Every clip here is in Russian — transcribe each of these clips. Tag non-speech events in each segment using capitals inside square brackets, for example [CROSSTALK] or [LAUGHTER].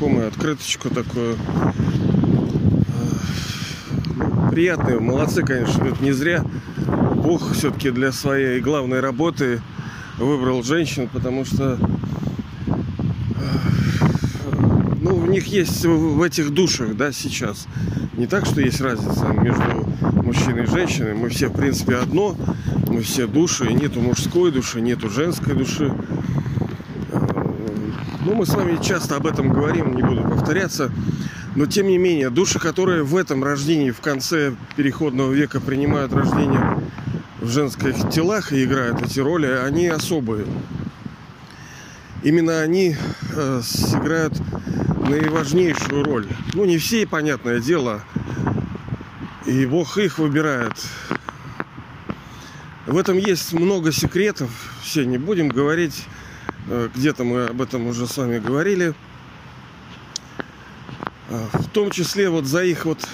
знакомую открыточку такую. Э, приятные, молодцы, конечно, это не зря. Бог все-таки для своей главной работы выбрал женщин, потому что ну, в них есть в этих душах, да, сейчас. Не так, что есть разница между мужчиной и женщиной. Мы все, в принципе, одно. Мы все души. Нету мужской души, нету женской души. Ну, мы с вами часто об этом говорим, не буду повторяться. Но, тем не менее, души, которые в этом рождении, в конце переходного века принимают рождение в женских телах и играют эти роли, они особые. Именно они э, сыграют наиважнейшую роль. Ну, не все, понятное дело. И Бог их выбирает. В этом есть много секретов. Все не будем говорить. Э, где-то мы об этом уже с вами говорили. А, в том числе вот за их вот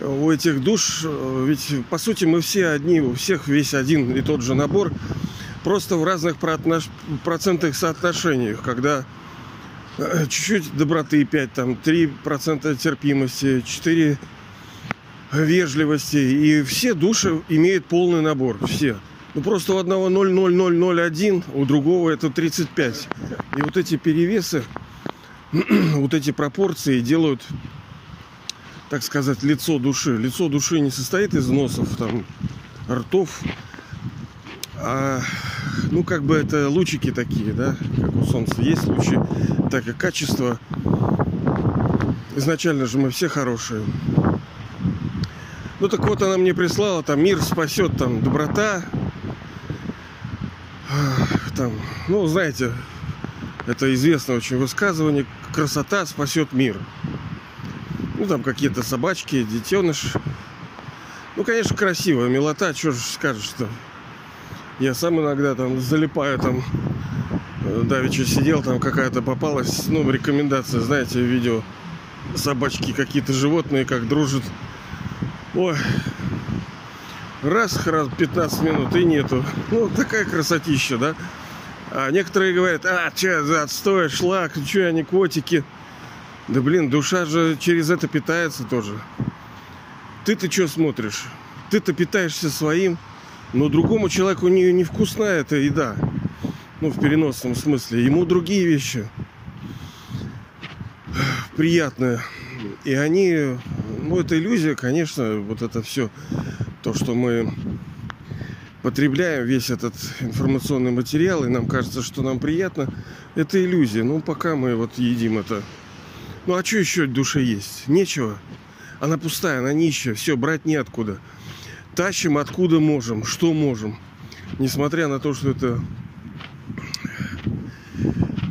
у этих душ, э, ведь по сути мы все одни, у всех весь один и тот же набор, просто в разных процентных соотношениях, когда Э, чуть-чуть доброты 5, там 3% терпимости, 4 вежливости. И все души имеют полный набор. Все. Ну просто у одного 0,0001, у другого это 35. И вот эти перевесы, [CLEARS THROAT] вот эти пропорции делают, так сказать, лицо души. Лицо души не состоит из носов, там, ртов, а ну, как бы это лучики такие, да, как у Солнца есть лучи, так и качество. Изначально же мы все хорошие. Ну так вот она мне прислала, там мир спасет, там доброта. Там, ну, знаете, это известное очень высказывание. Красота спасет мир. Ну, там какие-то собачки, детеныш. Ну, конечно, красиво. Милота, что же скажешь-то. Я сам иногда там залипаю там э, Давича сидел, там какая-то попалась, ну, рекомендация, знаете, видео собачки, какие-то животные, как дружат. Ой, раз, раз, 15 минут и нету. Ну, такая красотища, да? А некоторые говорят, а, че за отстой, шлак, че они котики. Да блин, душа же через это питается тоже. Ты-то что смотришь? Ты-то питаешься своим. Но другому человеку не, не вкусная эта еда. Ну, в переносном смысле. Ему другие вещи приятные. И они, ну, это иллюзия, конечно, вот это все, то, что мы потребляем весь этот информационный материал, и нам кажется, что нам приятно, это иллюзия. Ну, пока мы вот едим это. Ну, а что еще душе есть? Нечего. Она пустая, она нищая, все, брать неоткуда тащим откуда можем, что можем. Несмотря на то, что это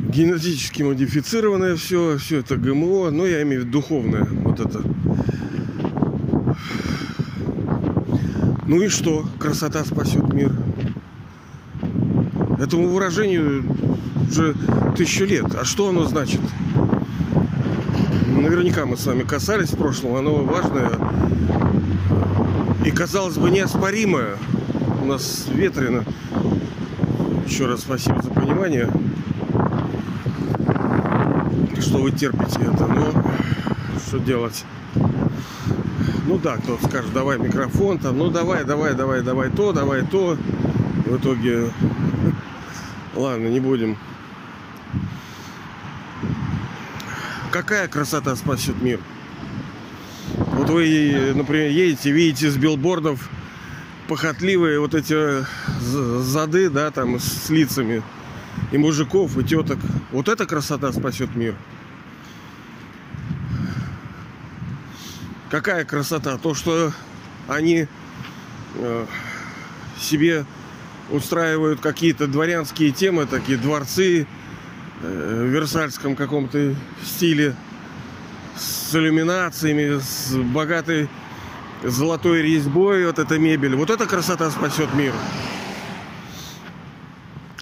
генетически модифицированное все, все это ГМО, но я имею в виду духовное, вот это. Ну и что? Красота спасет мир. Этому выражению уже тысячу лет. А что оно значит? Наверняка мы с вами касались в прошлом, оно важное и, казалось бы, неоспоримое. У нас ветрено. Еще раз спасибо за понимание, что вы терпите это. Но что делать? Ну да, кто-то скажет, давай микрофон, там, ну давай, давай, давай, давай то, давай то. В итоге, ладно, не будем. Какая красота спасет мир? Вот вы, например, едете, видите с билбордов похотливые вот эти зады, да, там с лицами и мужиков, и теток. Вот эта красота спасет мир. Какая красота? То, что они э, себе устраивают какие-то дворянские темы, такие дворцы э, в версальском каком-то стиле с иллюминациями, с богатой золотой резьбой, вот эта мебель. Вот эта красота спасет мир.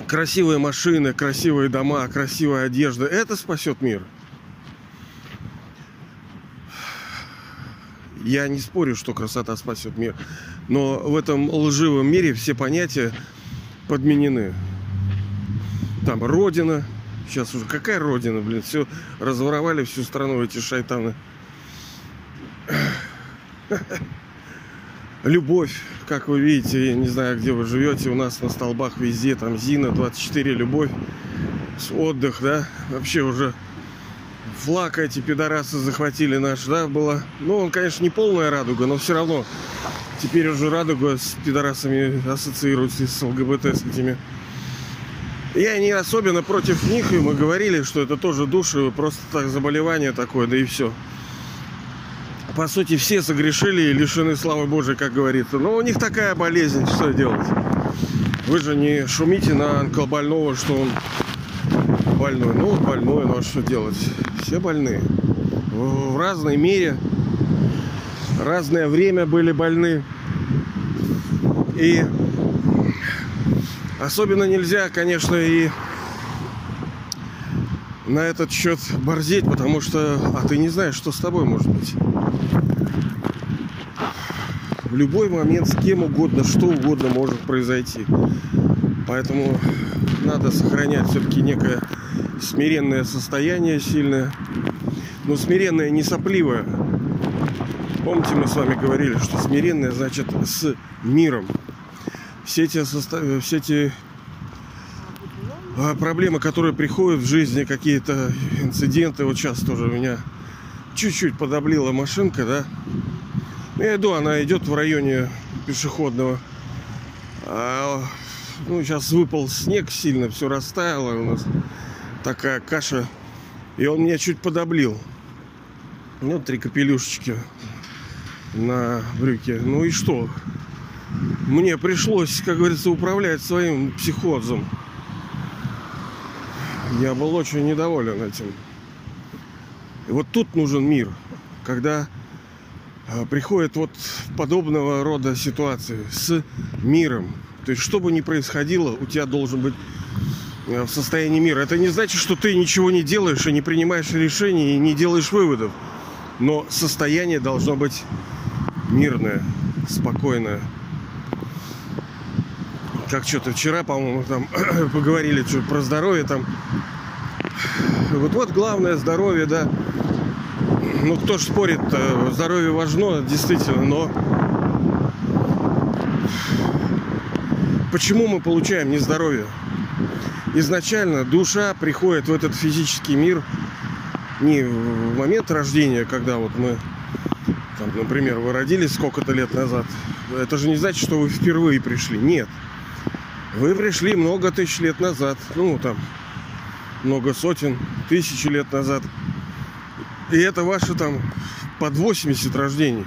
Красивые машины, красивые дома, красивая одежда. Это спасет мир. Я не спорю, что красота спасет мир. Но в этом лживом мире все понятия подменены. Там родина, Сейчас уже какая родина, блин, все разворовали всю страну эти шайтаны. Любовь, как вы видите, я не знаю, где вы живете, у нас на столбах везде, там Зина, 24, любовь, отдых, да, вообще уже флаг эти пидорасы захватили наш, да, было. Ну, он, конечно, не полная радуга, но все равно теперь уже радуга с пидорасами ассоциируется с ЛГБТ, с этими я не особенно против них, и мы говорили, что это тоже души, просто так заболевание такое, да и все. По сути, все согрешили и лишены славы Божией, как говорится. Но у них такая болезнь, что делать? Вы же не шумите на онкобольного, что он больной. Ну, больной, ну а что делать? Все больные. В разной мере, разное время были больны. И Особенно нельзя, конечно, и на этот счет борзеть, потому что, а ты не знаешь, что с тобой может быть. В любой момент с кем угодно, что угодно может произойти. Поэтому надо сохранять все-таки некое смиренное состояние сильное. Но смиренное не сопливое. Помните, мы с вами говорили, что смиренное значит с миром все эти, состав... все эти а, проблемы, которые приходят в жизни, какие-то инциденты. Вот сейчас тоже у меня чуть-чуть подоблила машинка, да. Ну, я иду, она идет в районе пешеходного. А, ну, сейчас выпал снег сильно, все растаяло у нас. Такая каша. И он меня чуть подоблил. Ну, три капелюшечки на брюке. Ну и что? мне пришлось, как говорится, управлять своим психозом. Я был очень недоволен этим. И вот тут нужен мир, когда а, приходит вот подобного рода ситуации с миром. То есть, что бы ни происходило, у тебя должен быть в состоянии мира. Это не значит, что ты ничего не делаешь и не принимаешь решений и не делаешь выводов. Но состояние должно быть мирное, спокойное как что-то вчера, по-моему, там [CLEARS THROAT] поговорили что про здоровье там. Вот вот главное здоровье, да. Ну кто ж спорит, здоровье важно, действительно, но почему мы получаем нездоровье? Изначально душа приходит в этот физический мир не в момент рождения, когда вот мы, там, например, вы родились сколько-то лет назад. Это же не значит, что вы впервые пришли. Нет. Вы пришли много тысяч лет назад. Ну, там, много сотен, тысячи лет назад. И это ваши там под 80 рождений.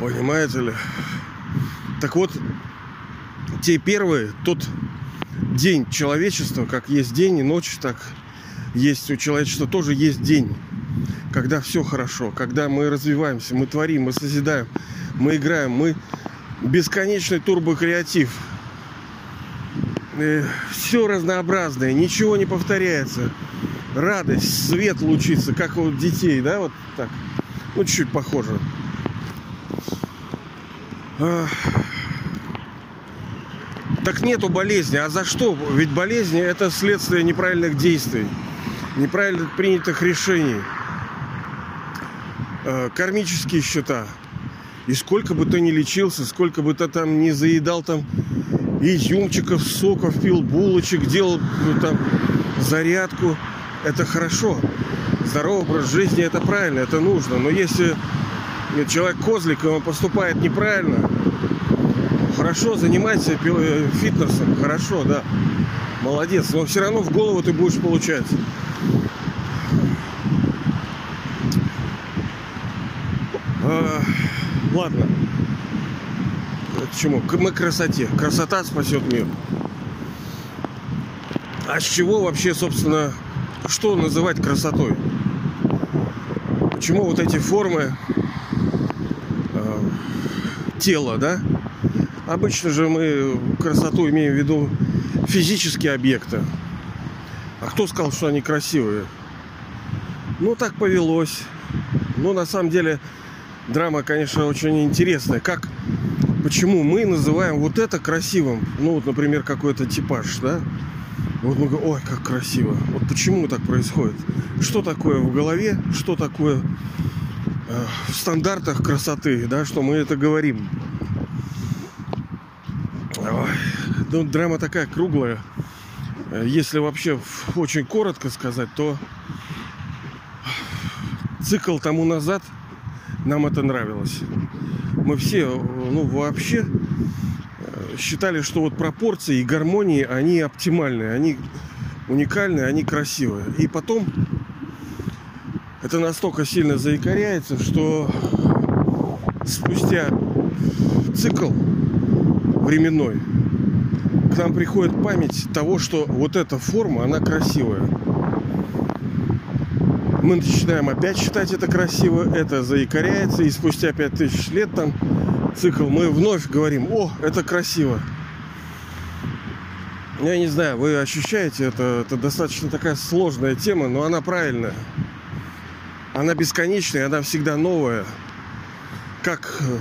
Понимаете ли? Так вот, те первые, тот день человечества, как есть день и ночь, так есть у человечества тоже есть день, когда все хорошо, когда мы развиваемся, мы творим, мы созидаем, мы играем, мы бесконечный турбокреатив – Э, все разнообразное, ничего не повторяется. Радость, свет лучится, как у детей, да, вот так. Ну, чуть-чуть похоже. Так нету болезни. А за что? Ведь болезни это следствие неправильных действий, неправильно принятых решений. А, кармические счета. И сколько бы ты ни лечился, сколько бы ты там не заедал там изюмчиков, соков пил, булочек, делал ну, там зарядку. Это хорошо. Здоровый образ жизни это правильно, это нужно. Но если человек козлик, и он поступает неправильно, хорошо, занимайся э, фитнесом, хорошо, да. Молодец, но все равно в голову ты будешь получать. А, ладно к чему? Мы к красоте. Красота спасет мир. А с чего вообще, собственно, что называть красотой? Почему вот эти формы э, тела, да? Обычно же мы красоту имеем в виду физические объекты. А кто сказал, что они красивые? Ну, так повелось. Но на самом деле драма, конечно, очень интересная. Как почему мы называем вот это красивым. Ну, вот, например, какой-то типаж, да? Вот мы говорим, ой, как красиво. Вот почему так происходит? Что такое в голове, что такое э, в стандартах красоты, да, что мы это говорим. Ой, ну, драма такая круглая. Если вообще очень коротко сказать, то цикл тому назад нам это нравилось. Мы все, ну вообще, считали, что вот пропорции и гармонии, они оптимальные, они уникальные, они красивые. И потом это настолько сильно заикаряется, что спустя цикл временной нам приходит память того, что вот эта форма, она красивая. Мы начинаем опять считать это красиво, это заикаряется, и спустя пять тысяч лет там цикл, мы вновь говорим, о, это красиво. Я не знаю, вы ощущаете это, это достаточно такая сложная тема, но она правильная. Она бесконечная, она всегда новая. Как э,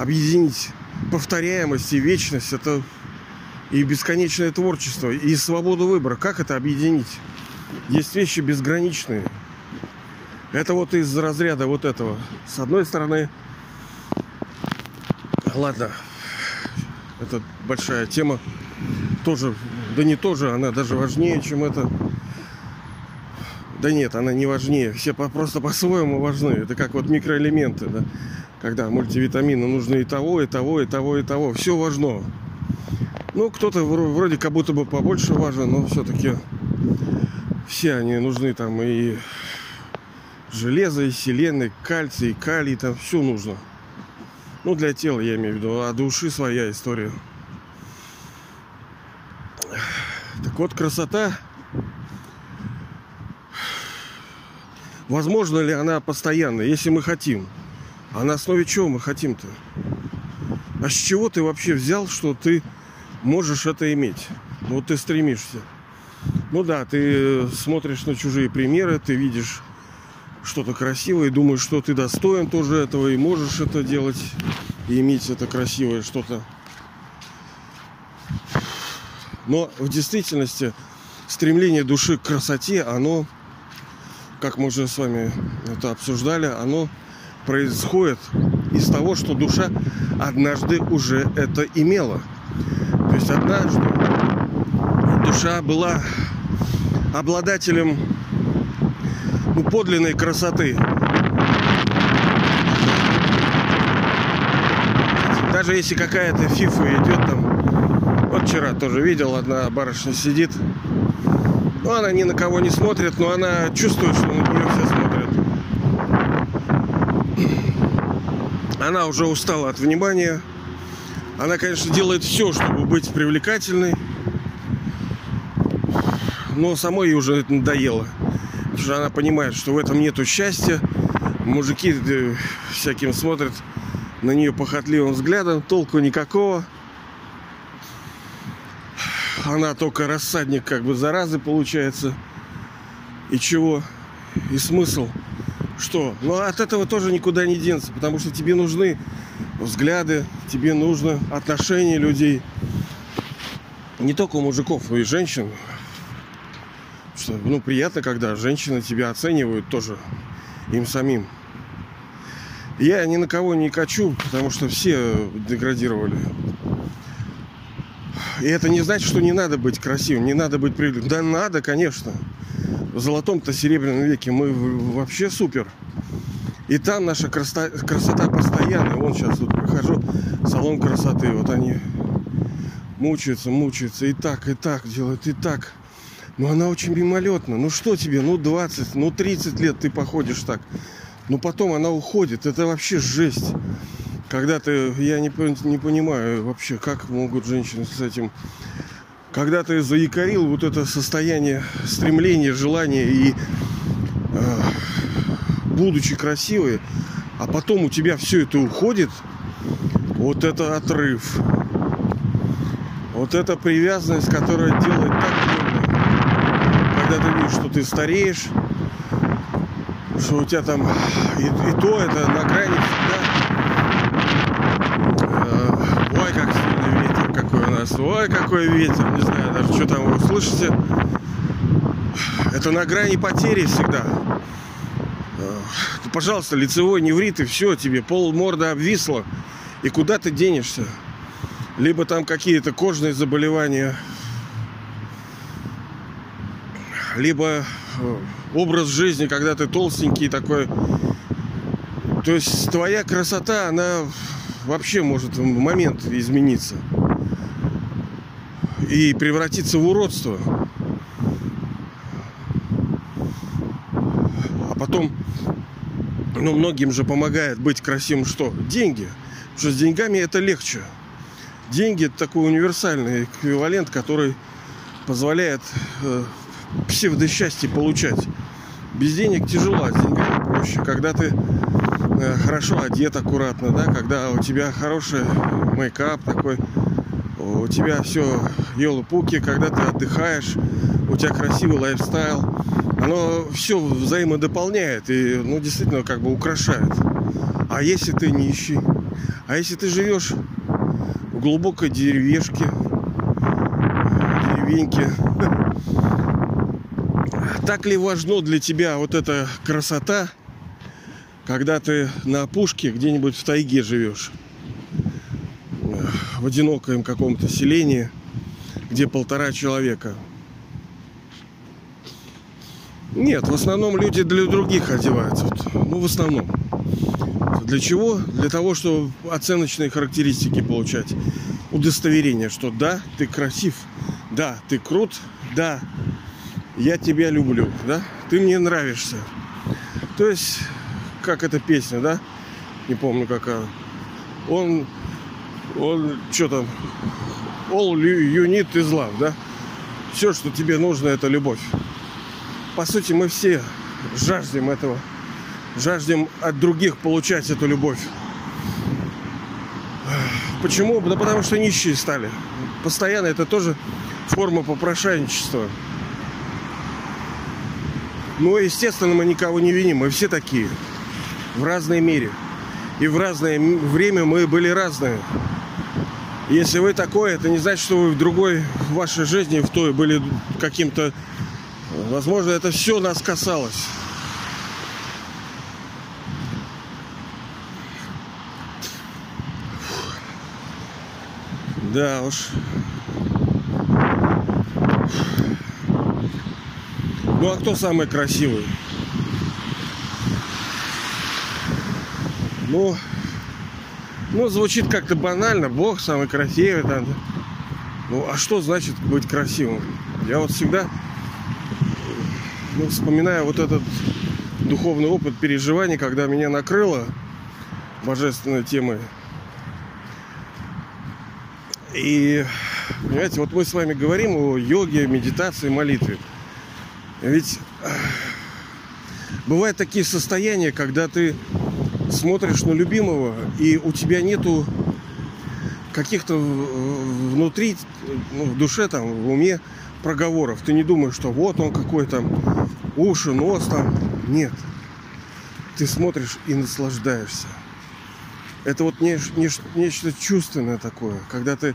объединить повторяемость и вечность, это и бесконечное творчество, и свободу выбора. Как это объединить? Есть вещи безграничные. Это вот из разряда вот этого. С одной стороны, Ладно, это большая тема. Тоже, да не тоже, она даже важнее, чем это. Да нет, она не важнее. Все просто по-своему важны. Это как вот микроэлементы, да? Когда мультивитамины нужны и того, и того, и того, и того. Все важно. Ну, кто-то вроде как будто бы побольше важен, но все-таки все они нужны там и железо, и селен, и кальций, и калий, там все нужно. Ну, для тела я имею в виду, а души своя история. Так вот, красота. Возможно ли она постоянно, если мы хотим? А на основе чего мы хотим-то? А с чего ты вообще взял, что ты можешь это иметь? Ну, вот ты стремишься. Ну да, ты смотришь на чужие примеры, ты видишь что-то красивое, думаешь, что ты достоин тоже этого и можешь это делать, и иметь это красивое что-то. Но в действительности стремление души к красоте, оно, как мы уже с вами это обсуждали, оно происходит из того, что душа однажды уже это имела. То есть однажды душа была обладателем ну, подлинной красоты. Даже если какая-то фифа идет там. Вот вчера тоже видел, одна барышня сидит. Ну, она ни на кого не смотрит, но она чувствует, что на нее все смотрят. Она уже устала от внимания. Она, конечно, делает все, чтобы быть привлекательной. Но самой ей уже это надоело. Потому что она понимает, что в этом нету счастья. Мужики э, всяким смотрят на нее похотливым взглядом. Толку никакого. Она только рассадник как бы заразы получается. И чего? И смысл? Что? Ну от этого тоже никуда не денется, потому что тебе нужны взгляды, тебе нужно отношение людей. Не только у мужиков, но и женщин что, ну, приятно, когда женщины тебя оценивают тоже им самим. Я ни на кого не качу, потому что все деградировали. И это не значит, что не надо быть красивым, не надо быть привлекательным. Да надо, конечно. В золотом-то серебряном веке мы вообще супер. И там наша красота, красота постоянная. Вон сейчас тут прохожу, салон красоты. Вот они мучаются, мучаются. И так, и так делают, и так. Но она очень мимолетна. Ну что тебе, ну 20, ну 30 лет ты походишь так. Но потом она уходит. Это вообще жесть. Когда ты, я не, не понимаю вообще, как могут женщины с этим... Когда ты заикарил вот это состояние стремления, желания и э, будучи красивой, а потом у тебя все это уходит, вот это отрыв. Вот эта привязанность, которая делает так когда ты видишь, что ты стареешь, что у тебя там и, и то это на грани всегда. Э, ой, как сильный ветер какой у нас. Ой, какой ветер, не знаю даже, что там вы слышите. Это на грани потери всегда. Ты, пожалуйста, лицевой неврит, и все, тебе пол морда обвисло. И куда ты денешься? Либо там какие-то кожные заболевания, либо э, образ жизни, когда ты толстенький такой. То есть твоя красота, она вообще может в момент измениться и превратиться в уродство. Потом, ну, многим же помогает быть красивым что? Деньги. Потому что с деньгами это легче. Деньги это такой универсальный эквивалент, который позволяет э, псевдосчастье получать. Без денег тяжело, а с деньгами проще. Когда ты э, хорошо одет аккуратно, да, когда у тебя хороший мейкап такой, у тебя все елы-пуки, когда ты отдыхаешь, у тебя красивый lifestyle, оно все взаимодополняет и, ну, действительно, как бы украшает. А если ты нищий? А если ты живешь в глубокой деревешке, деревеньке, [LAUGHS] так ли важно для тебя вот эта красота, когда ты на опушке где-нибудь в тайге живешь, в одиноком каком-то селении, где полтора человека. Нет, в основном люди для других одеваются. Ну, в основном. Для чего? Для того, чтобы оценочные характеристики получать. Удостоверение, что да, ты красив, да, ты крут, да, я тебя люблю, да? Ты мне нравишься. То есть, как эта песня, да? Не помню, какая. Он, он, что там, all you need is love, да? Все, что тебе нужно, это любовь. По сути, мы все жаждем этого. Жаждем от других получать эту любовь. Почему? Да потому что нищие стали. Постоянно это тоже форма попрошайничества. Ну, естественно, мы никого не виним. Мы все такие. В разной мере. И в разное время мы были разные. Если вы такой, это не значит, что вы в другой в вашей жизни, в той были каким-то... Возможно, это все нас касалось. Да уж. Ну а кто самый красивый? Ну, ну звучит как-то банально. Бог самый красивый. Там. Ну, а что значит быть красивым? Я вот всегда ну, вспоминаю вот этот духовный опыт переживаний, когда меня накрыло божественной темой. И, понимаете, вот мы с вами говорим о йоге, медитации, молитве. Ведь бывают такие состояния, когда ты смотришь на любимого, и у тебя нету каких-то внутри, ну, в душе, там, в уме проговоров. Ты не думаешь, что вот он какой там, уши, нос там. Нет. Ты смотришь и наслаждаешься. Это вот не, не, нечто чувственное такое, когда ты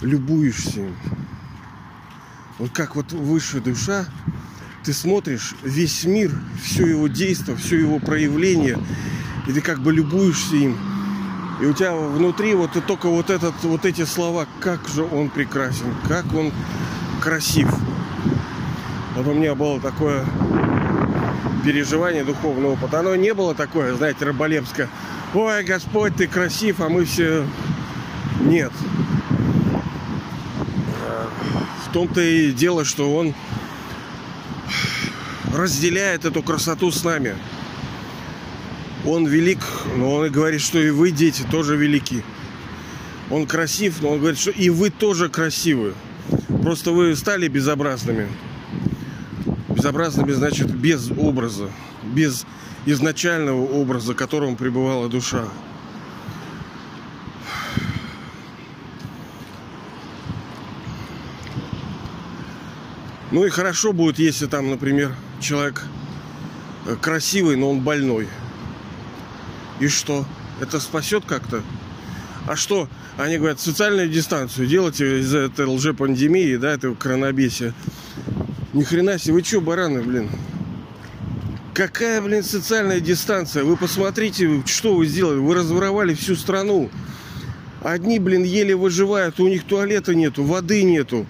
любуешься им. Вот как вот высшая душа ты смотришь весь мир, все его действие, все его проявление, и ты как бы любуешься им. И у тебя внутри вот и только вот этот, вот эти слова, как же он прекрасен, как он красив. Вот у меня было такое переживание духовного опыта. Оно не было такое, знаете, раболепское. Ой, Господь, ты красив, а мы все... Нет. В том-то и дело, что он разделяет эту красоту с нами. Он велик, но он и говорит, что и вы, дети, тоже велики. Он красив, но он говорит, что и вы тоже красивы. Просто вы стали безобразными. Безобразными значит без образа, без изначального образа, которым пребывала душа. Ну и хорошо будет, если там, например, человек красивый, но он больной. И что? Это спасет как-то? А что? Они говорят, социальную дистанцию делайте из-за этой лжепандемии, да, этого коронабесия. Ни хрена себе, вы что, бараны, блин? Какая, блин, социальная дистанция? Вы посмотрите, что вы сделали. Вы разворовали всю страну. Одни, блин, еле выживают, у них туалета нету, воды нету.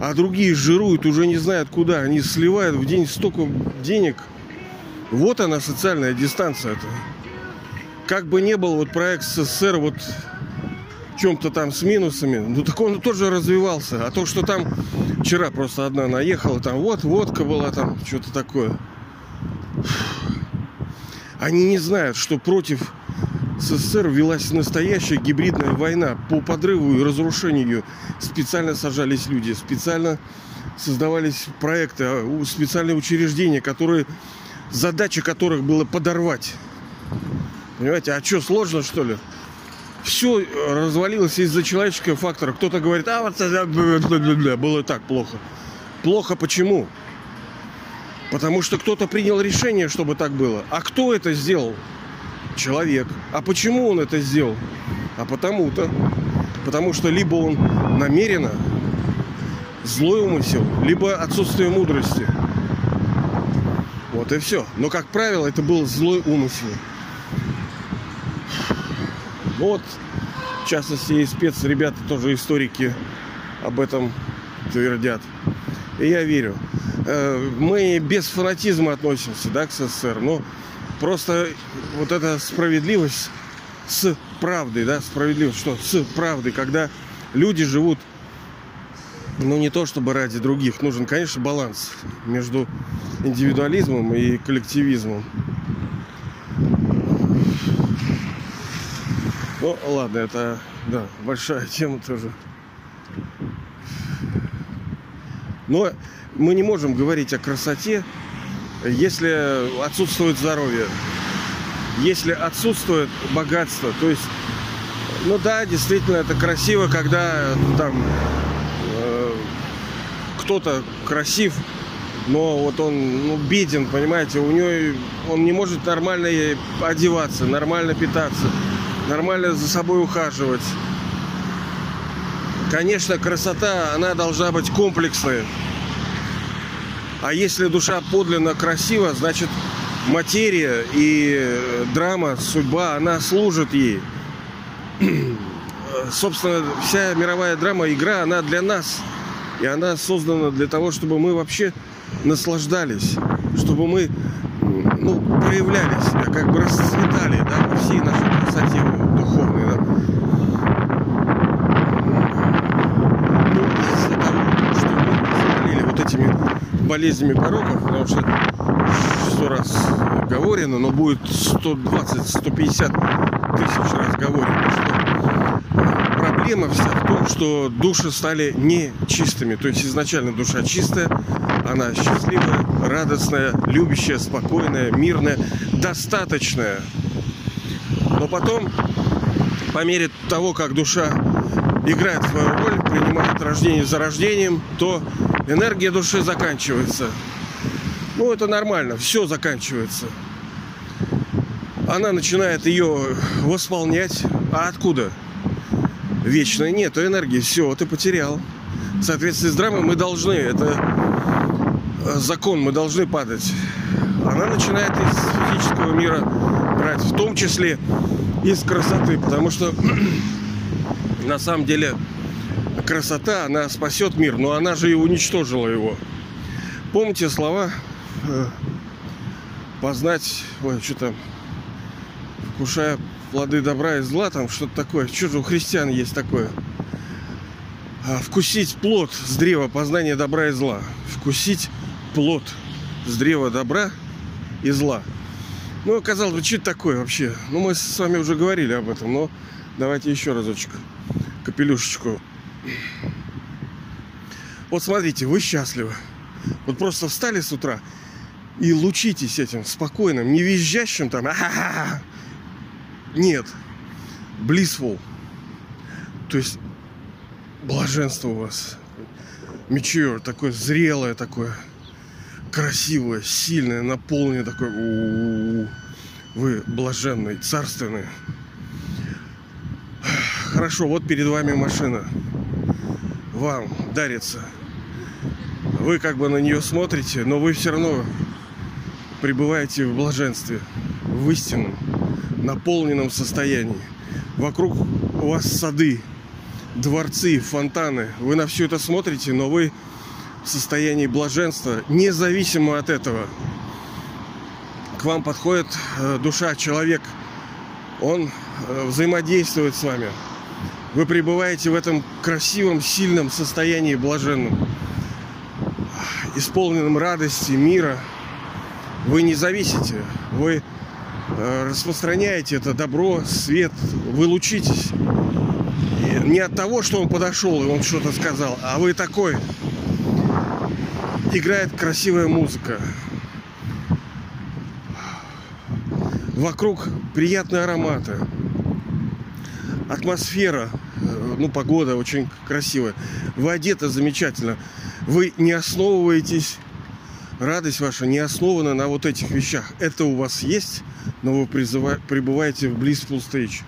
А другие жируют, уже не знают куда. Они сливают в день столько денег. Вот она, социальная дистанция-то. Как бы не был вот проект СССР вот чем-то там с минусами, ну так он тоже развивался. А то, что там вчера просто одна наехала, там вот водка была, там что-то такое. Они не знают, что против СССР велась настоящая гибридная война по подрыву и разрушению. Специально сажались люди, специально создавались проекты, а, специальные учреждения, которые, задача которых было подорвать. Понимаете, а что, сложно что ли? Все развалилось из-за человеческого фактора. Кто-то говорит, а вот было так плохо. Плохо почему? Потому что кто-то принял решение, чтобы так было. А кто это сделал? Человек. А почему он это сделал? А потому-то. Потому что либо он намеренно злой умысел, либо отсутствие мудрости. Вот и все. Но, как правило, это был злой умысел. Вот, в частности, и спецребята, тоже историки об этом твердят. И я верю. Э, мы без фанатизма относимся да, к СССР, но просто вот эта справедливость с правдой, да, справедливость, что с правдой, когда люди живут, ну, не то чтобы ради других, нужен, конечно, баланс между индивидуализмом и коллективизмом. Ну, ладно, это, да, большая тема тоже. Но мы не можем говорить о красоте, если отсутствует здоровье, если отсутствует богатство. То есть, ну да, действительно, это красиво, когда там э, кто-то красив, но вот он ну, беден, понимаете, у него он не может нормально одеваться, нормально питаться, нормально за собой ухаживать. Конечно, красота, она должна быть комплексной. А если душа подлинно красива, значит материя и драма, судьба, она служит ей. [CLEARS THROAT] Собственно, вся мировая драма, игра, она для нас. И она создана для того, чтобы мы вообще наслаждались, чтобы мы ну, проявлялись, как бы расцветали да, во всей нашей красоте духовной. Да. Ну, из-за того, что мы заболели вот этими болезнями пороков, потому что сто раз говорено, но будет 120-150 тысяч раз говорено, что проблема вся в том, что души стали нечистыми. То есть изначально душа чистая, она счастливая, радостная, любящая, спокойная, мирная, достаточная. Но потом, по мере того, как душа играет свою роль, принимает рождение за рождением, то энергия души заканчивается. Ну, это нормально, все заканчивается. Она начинает ее восполнять. А откуда? Вечной нет энергии. Все, ты потерял. В соответствии с драмой мы должны, это закон, мы должны падать. Она начинает из физического мира брать, в том числе из красоты, потому что [CLEARS THROAT] на самом деле красота, она спасет мир, но она же и уничтожила его. Помните слова э, познать, ой, что там, вкушая плоды добра и зла, там что-то такое. Что же у христиан есть такое? А, вкусить плод с древа познания добра и зла. Вкусить плод с древа добра и зла. Ну, казалось бы, что это такое вообще? Ну, мы с вами уже говорили об этом, но давайте еще разочек капелюшечку. Вот смотрите, вы счастливы. Вот просто встали с утра и лучитесь этим спокойным, не визжащим там. А-ха-ха. Нет. Blissful. То есть блаженство у вас. Mature, такое зрелое такое. Красивое, сильное, наполненное такое. У-у-у. Вы блаженный, царственный хорошо, вот перед вами машина. Вам дарится. Вы как бы на нее смотрите, но вы все равно пребываете в блаженстве, в истинном, наполненном состоянии. Вокруг у вас сады, дворцы, фонтаны. Вы на все это смотрите, но вы состоянии блаженства, независимо от этого. К вам подходит э, душа, человек, он э, взаимодействует с вами. Вы пребываете в этом красивом, сильном состоянии блаженном, исполненном радости, мира. Вы не зависите, вы э, распространяете это добро, свет, вы лучитесь. Не от того, что он подошел и он что-то сказал, а вы такой. Играет красивая музыка. Вокруг приятные ароматы. Атмосфера, э, ну, погода очень красивая. Вы одеты замечательно. Вы не основываетесь, радость ваша не основана на вот этих вещах. Это у вас есть, но вы пребываете в blissful stage,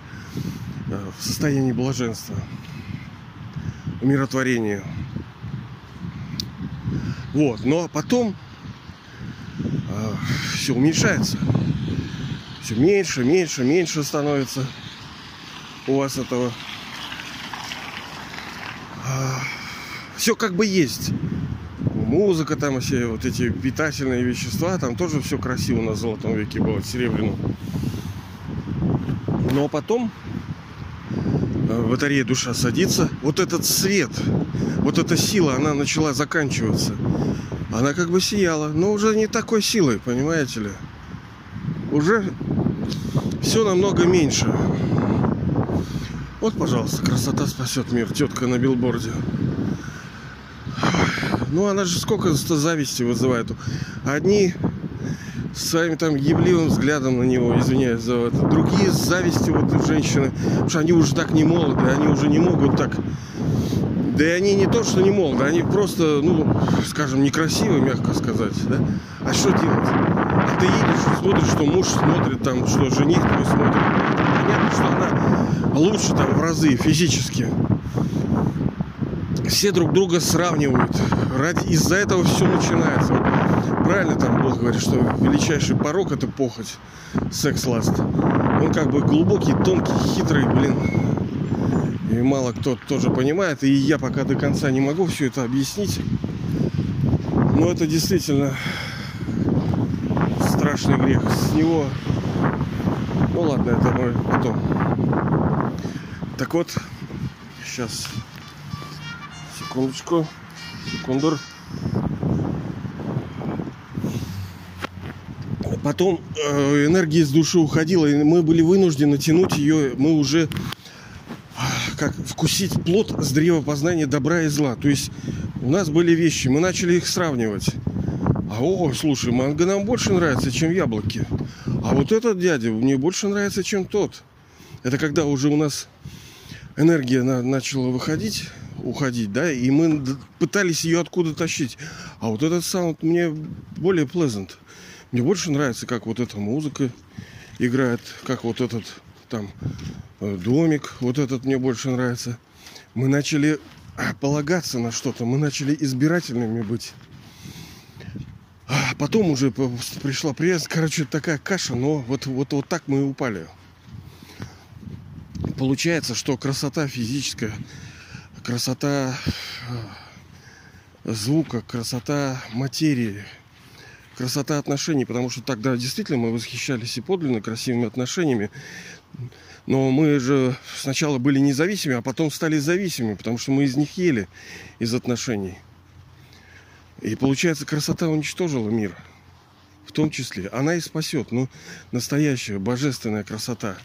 э, в состоянии блаженства, умиротворения. Вот, но потом э, все уменьшается. Все меньше, меньше, меньше становится у вас этого. А, все как бы есть. Музыка там, все вот эти питательные вещества, там тоже все красиво на золотом веке было, серебряном. Но потом э, батарея душа садится, вот этот свет, вот эта сила, она начала заканчиваться. Она как бы сияла, но уже не такой силой, понимаете ли. Уже все намного меньше. Вот, пожалуйста, красота спасет мир. Тетка на билборде. Ну, она же сколько зависти вызывает. Одни своим там ебливым взглядом на него, извиняюсь за это. Другие с завистью вот женщины, потому что они уже так не молоды, они уже не могут так да и они не то, что не молоды, они просто, ну, скажем, некрасивые, мягко сказать, да? А что делать? А ты едешь, смотришь, что муж смотрит, там, что жених твой смотрит. Понятно, что она лучше там в разы физически. Все друг друга сравнивают. Ради... Из-за этого все начинается. Правильно там Бог говорит, что величайший порог это похоть, секс-ласт. Он как бы глубокий, тонкий, хитрый, блин, и мало кто тоже понимает. И я пока до конца не могу все это объяснить. Но это действительно страшный грех. С него... Ну ладно, это мы потом. Так вот, сейчас. Секундочку. Секундур. Потом э, энергия из души уходила, и мы были вынуждены тянуть ее. Мы уже как вкусить плод с древа познания добра и зла. То есть у нас были вещи, мы начали их сравнивать. А о, слушай, манго нам больше нравится, чем яблоки. А вот этот дядя мне больше нравится, чем тот. Это когда уже у нас энергия на, начала выходить, уходить, да, и мы пытались ее откуда тащить. А вот этот саунд мне более pleasant. Мне больше нравится, как вот эта музыка играет, как вот этот там Э, домик, вот этот мне больше нравится. Мы начали э, полагаться на что-то, мы начали избирательными быть. А потом уже пришла приязнь, короче, такая каша, но вот, вот, вот так мы и упали. Получается, что красота физическая, красота э, звука, красота материи, красота отношений, потому что тогда действительно мы восхищались и подлинно красивыми отношениями. Но мы же сначала были независимыми, а потом стали зависимыми, потому что мы из них ели, из отношений. И получается, красота уничтожила мир. В том числе. Она и спасет. Но настоящая божественная красота.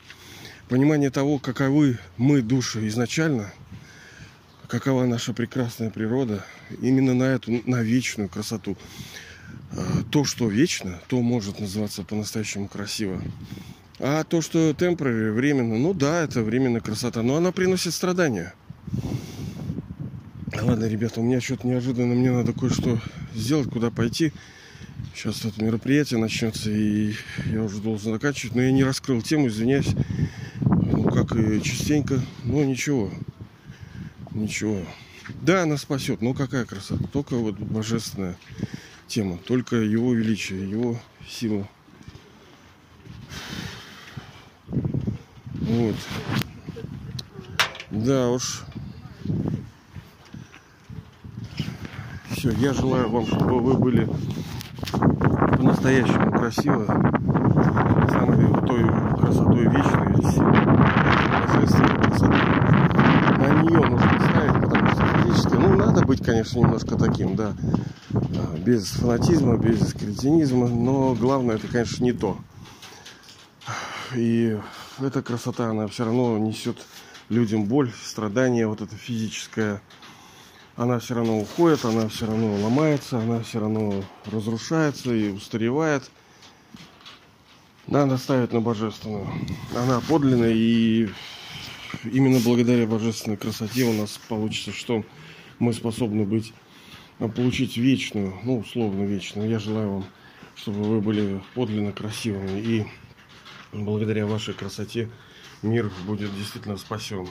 Понимание того, каковы мы души изначально, какова наша прекрасная природа, именно на эту, на вечную красоту. А, то, что вечно, то может называться по-настоящему красиво. А то, что темпорари, временно, ну да, это временная красота, но она приносит страдания. Ладно, ребята, у меня что-то неожиданно, мне надо кое-что сделать, куда пойти. Сейчас это мероприятие начнется, и я уже должен заканчивать, но я не раскрыл тему, извиняюсь. Ну, как и частенько, но ничего. Ничего. Да, она спасет, но какая красота. Только вот божественная тема. Только его величие, его сила. Вот. Да уж. Все, я желаю вам, чтобы вы были по-настоящему красивы. Самой той красотой вечной, божественной. На нее нужно ставить, потому что физически, ну, надо быть, конечно, немножко таким, да, без фанатизма, без кретинизма, но главное, это, конечно, не то. И эта красота, она все равно несет людям боль, страдания, вот это физическое, она все равно уходит, она все равно ломается, она все равно разрушается и устаревает. Надо ставить на божественную. Она подлинная, и именно благодаря божественной красоте у нас получится, что мы способны быть, получить вечную, ну, условно вечную. Я желаю вам, чтобы вы были подлинно красивыми, и благодаря вашей красоте мир будет действительно спасен.